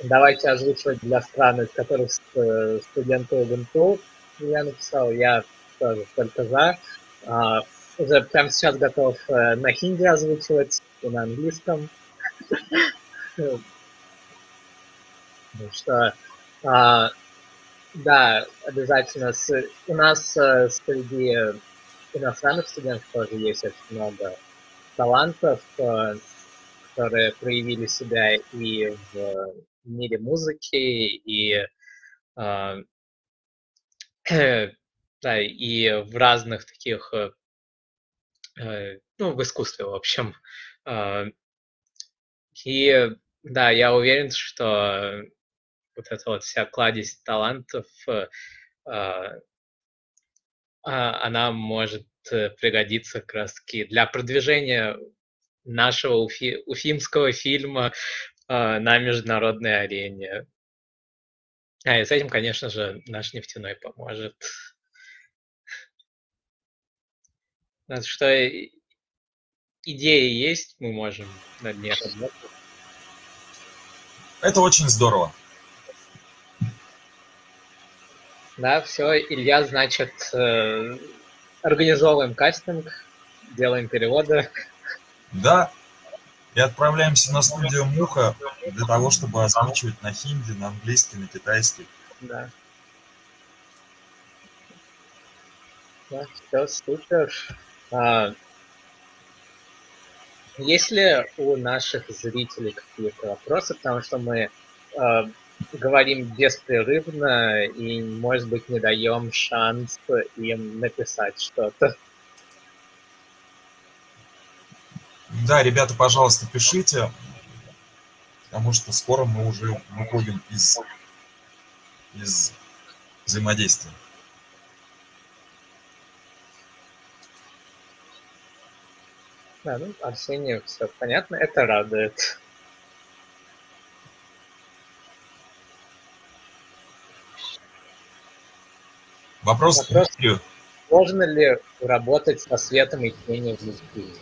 давайте озвучивать для стран, из которых студенты УГНТУ я написал, я тоже только за. А, уже прямо сейчас готов э, на хинди озвучивать и на английском. Ну что, а, да, обязательно. С, у нас а, среди иностранных студентов тоже есть очень много талантов. Которые проявили себя и в мире музыки, и, э, да, и в разных таких, э, ну, в искусстве, в общем. Э, и да, я уверен, что вот эта вот вся кладезь талантов, э, она может пригодиться как раз таки для продвижения нашего уфи, уфимского фильма э, на международной арене. А, и с этим, конечно же, наш нефтяной поможет. Что идеи есть, мы можем над ней работать. Это очень здорово. Да, все, Илья, значит, э, организовываем кастинг, делаем переводы. Да, и отправляемся на студию Муха для того, чтобы озвучивать на хинди, на английский, на китайский. Да. Да, все супер. А, есть ли у наших зрителей какие-то вопросы, потому что мы а, говорим беспрерывно и, может быть, не даем шанс им написать что-то. Да, ребята, пожалуйста, пишите, потому что скоро мы уже выходим из, из взаимодействия. Да, ну, Арсению все понятно, это радует. Вопрос, Вопрос можно ли работать со светом и тенью в мультфильме?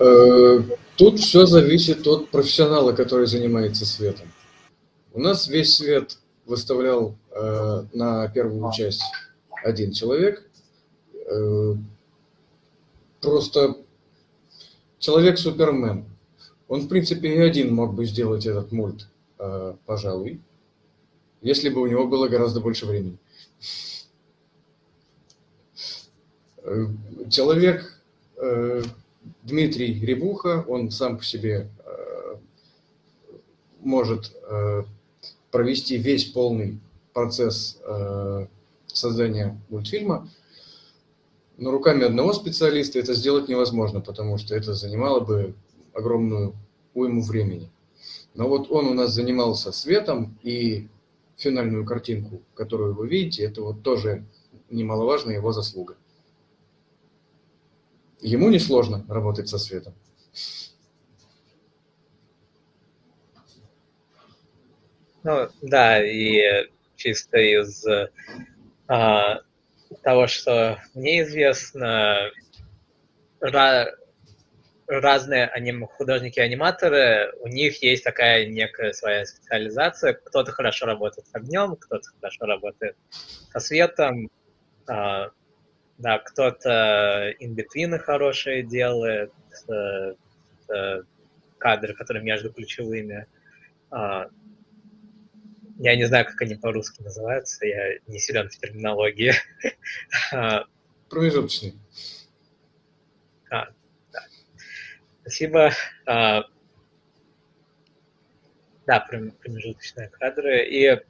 Э, тут все зависит от профессионала, который занимается светом. У нас весь свет выставлял э, на первую часть один человек. Э, просто человек-супермен. Он, в принципе, и один мог бы сделать этот мульт, э, пожалуй, если бы у него было гораздо больше времени. Человек э, Дмитрий Рябуха, он сам по себе э, может э, провести весь полный процесс э, создания мультфильма, но руками одного специалиста это сделать невозможно, потому что это занимало бы огромную уйму времени. Но вот он у нас занимался светом, и финальную картинку, которую вы видите, это вот тоже немаловажная его заслуга. Ему несложно работать со светом. Ну, да, и чисто из а, того, что мне известно, ra- разные аним- художники-аниматоры, у них есть такая некая своя специализация. Кто-то хорошо работает с огнем, кто-то хорошо работает со светом, а, да, кто-то инбитвины хорошие делает, э, э, кадры, которые между ключевыми. а, я не знаю, как они по-русски называются, я не силен в терминологии. А, Промежуточный. А, да. Спасибо. А, да, промежуточные кадры. И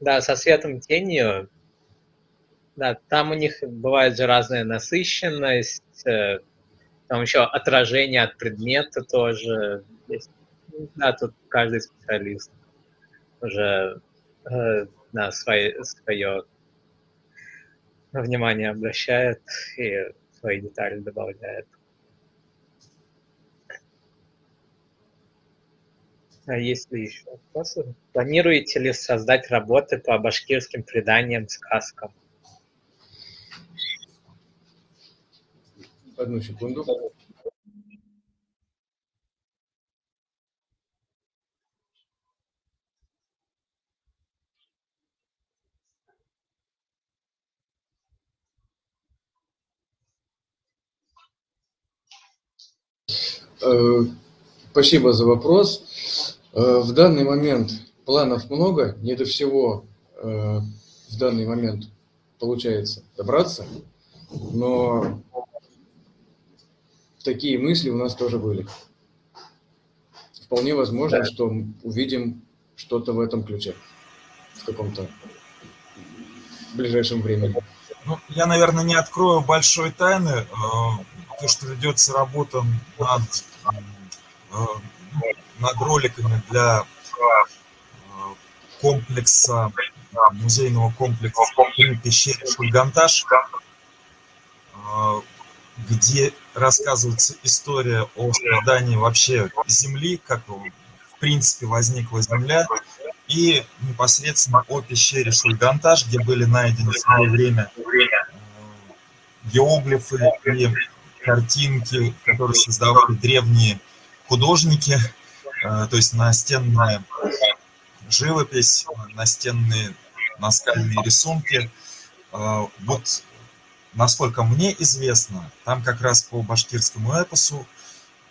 да, со светом тенью, да, там у них бывает же разная насыщенность, э, там еще отражение от предмета тоже есть. Да, тут каждый специалист уже э, на свое, свое внимание обращает и свои детали добавляет. А есть ли еще вопросы? Планируете ли создать работы по башкирским преданиям, сказкам? Одну секунду. Э, спасибо за вопрос. Э, в данный момент планов много, не до всего э, в данный момент получается добраться, но такие мысли у нас тоже были. Вполне возможно, да. что увидим что-то в этом ключе в каком-то ближайшем времени. Ну, я, наверное, не открою большой тайны. То, что ведется работа над Э, над роликами для э, комплекса, музейного комплекса при пещере Шульганташ, э, где рассказывается история о создании вообще Земли, как в принципе возникла Земля, и непосредственно о пещере Шульганташ, где были найдены в свое время геоглифы и картинки, которые создавали древние художники, э, то есть настенная живопись, настенные наскальные рисунки. Э, вот, насколько мне известно, там как раз по башкирскому эпосу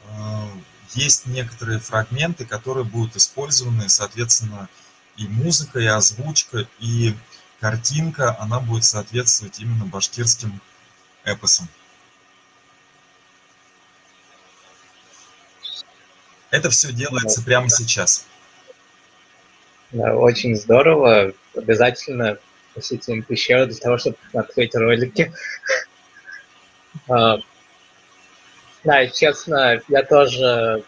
э, есть некоторые фрагменты, которые будут использованы, соответственно, и музыка, и озвучка, и картинка, она будет соответствовать именно башкирским эпосам. Это все делается прямо сейчас. Очень здорово. Обязательно посетим пещеру для того, чтобы открыть ролики. А, да, честно, я тоже,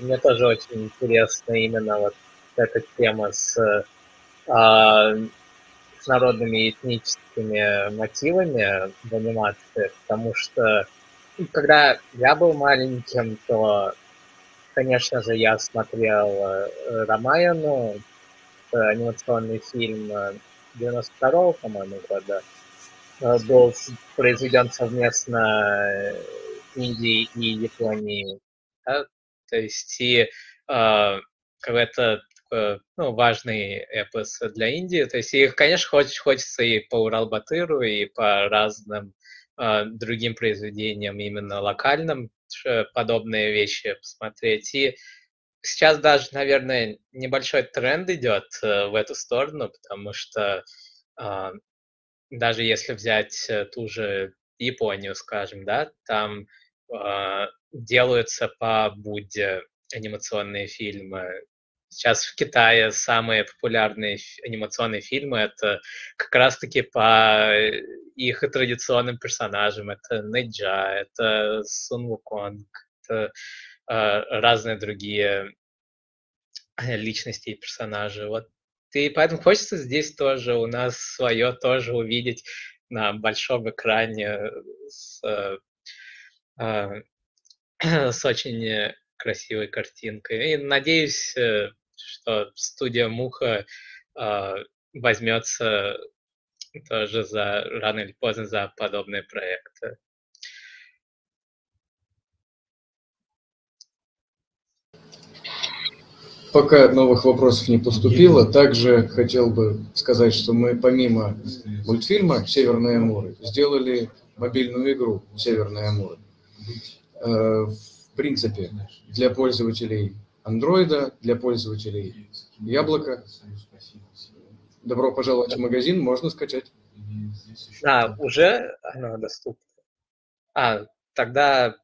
мне тоже очень интересна именно вот эта тема с, а, с народными этническими мотивами в анимации, потому что ну, когда я был маленьким, то Конечно же, я смотрел э, Рамаяну, анимационный фильм 92-го, э, по-моему, года. Э, был произведен совместно Индией и Японией. Да? То есть и э, это ну, важный эпос для Индии. То есть их, конечно, хочется, хочется и по Урал-Батыру, и по разным э, другим произведениям именно локальным подобные вещи посмотреть. И сейчас даже, наверное, небольшой тренд идет э, в эту сторону, потому что а, даже если взять э, ту же Японию, скажем, да, там э, делаются по Будде анимационные фильмы. Сейчас в Китае самые популярные анимационные фильмы это как раз-таки по их традиционным персонажам. Это Неджа, это Сун Вуконг, это э, разные другие личности и персонажи. Вот и поэтому хочется здесь тоже у нас свое тоже увидеть на большом экране с, э, с очень красивой картинкой. И надеюсь, э, что студия Муха э, возьмется тоже за рано или поздно за подобные проекты. Пока новых вопросов не поступило, также хотел бы сказать, что мы помимо мультфильма «Северное море» сделали мобильную игру «Северное море». Э, в принципе, для пользователей андроида, для пользователей яблоко. Добро пожаловать в магазин, можно скачать. А, уже оно доступно? А, тогда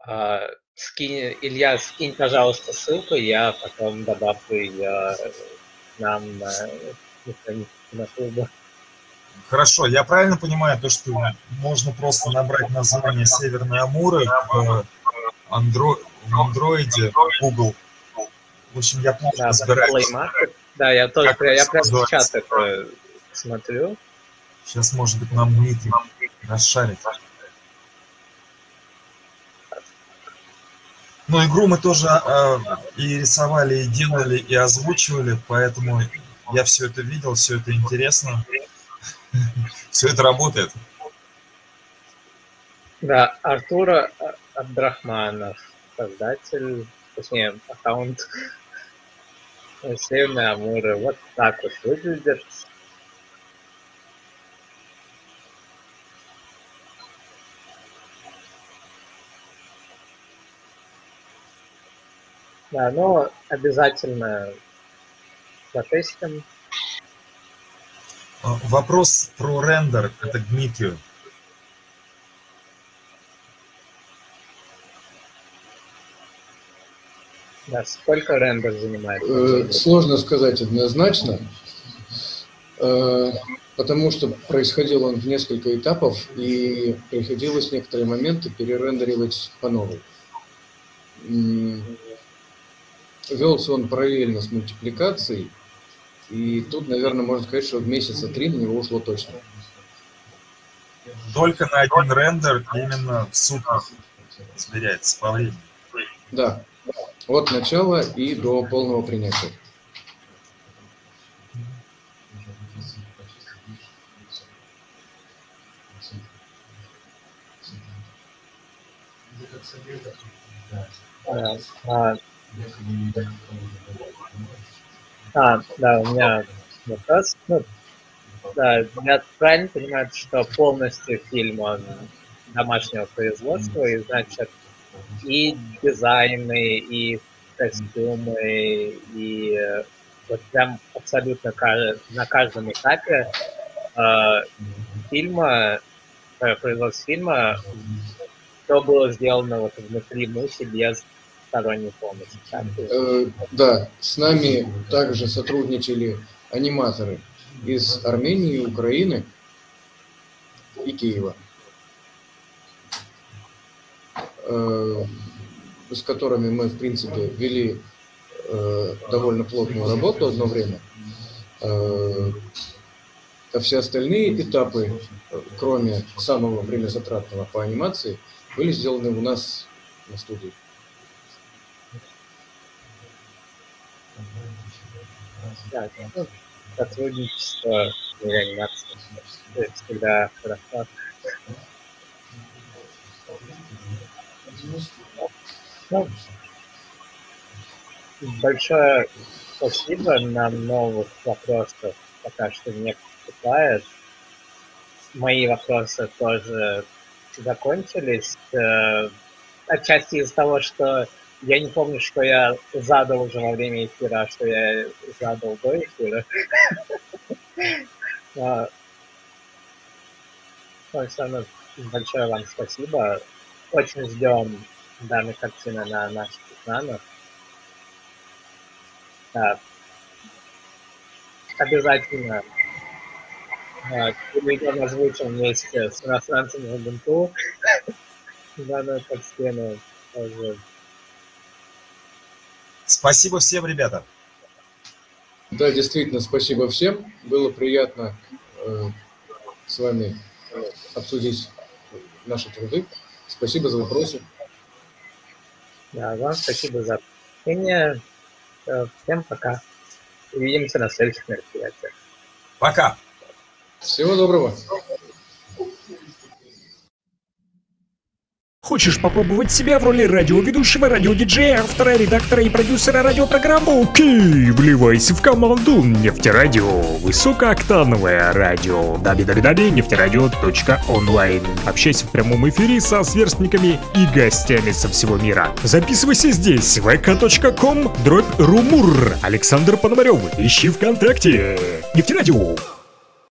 а, скинь, Илья, скинь, пожалуйста, ссылку, я потом добавлю ее нам на, на клубу. Хорошо, я правильно понимаю то, что можно просто набрать название Северные Амуры в, андро... в андроиде Google. В общем, я плохо да, разбираюсь. Да, я тоже, как я прямо сейчас это смотрю. Сейчас, может быть, нам Дмитрий расшарит. Но игру мы тоже э, и рисовали, и делали, и озвучивали, поэтому я все это видел, все это интересно. Все это работает. Да, Артур Абдрахманов, создатель, точнее, аккаунт Северные Амуры. Вот так вот выглядит. Да, но обязательно затестим. Вопрос про рендер, это к Дмитрию. Да, сколько рендер занимает? Э, сложно сказать однозначно, э, потому что происходил он в несколько этапов, и приходилось некоторые моменты перерендеривать по новой. Велся он параллельно с мультипликацией, и тут, наверное, можно сказать, что в месяца три на него ушло точно. Только на один рендер именно в сутках измеряется по времени. Да, от начала и до полного принятия. А, а, а, да, у меня вопрос. Ну, да, я правильно понимаю, что полностью фильм он домашнего производства, и значит и дизайны, и костюмы, и вот прям абсолютно на каждом этапе э, фильма, э, производства фильма, все было сделано вот внутри мухи без сторонней помощи. Э, да, с нами также сотрудничали аниматоры из Армении, Украины и Киева, э, с которыми мы, в принципе, вели э, довольно плотную работу одно время. А все остальные этапы, кроме самого времязатратного по анимации, были сделаны у нас на студии. Да, сотрудничество и реанимация. То есть, когда хорошо. Ну, большое спасибо. Нам новых вопросов пока что не поступает. Мои вопросы тоже закончились. Э, отчасти из-за того, что я не помню, что я задал уже во время эфира, а что я задал до эфира. Но все равно большое вам спасибо. Очень ждем данной картины на наших экранах. Обязательно перейдем озвучим вместе с иностранцами в Ubuntu данную картину тоже Спасибо всем, ребята. Да, действительно, спасибо всем. Было приятно э, с вами обсудить наши труды. Спасибо за вопросы. Да, вам спасибо за общение. Всем пока. Увидимся на следующих мероприятиях. Пока. Всего доброго. Хочешь попробовать себя в роли радиоведущего, радиодиджея, автора, редактора и продюсера радиопрограммы? Окей, вливайся в команду Нефтерадио. Высокооктановое радио. www нефтерадио.онлайн. Общайся в прямом эфире со сверстниками и гостями со всего мира. Записывайся здесь, vk.com, дробь румур. Александр Пономарев. Ищи ВКонтакте. Нефтерадио.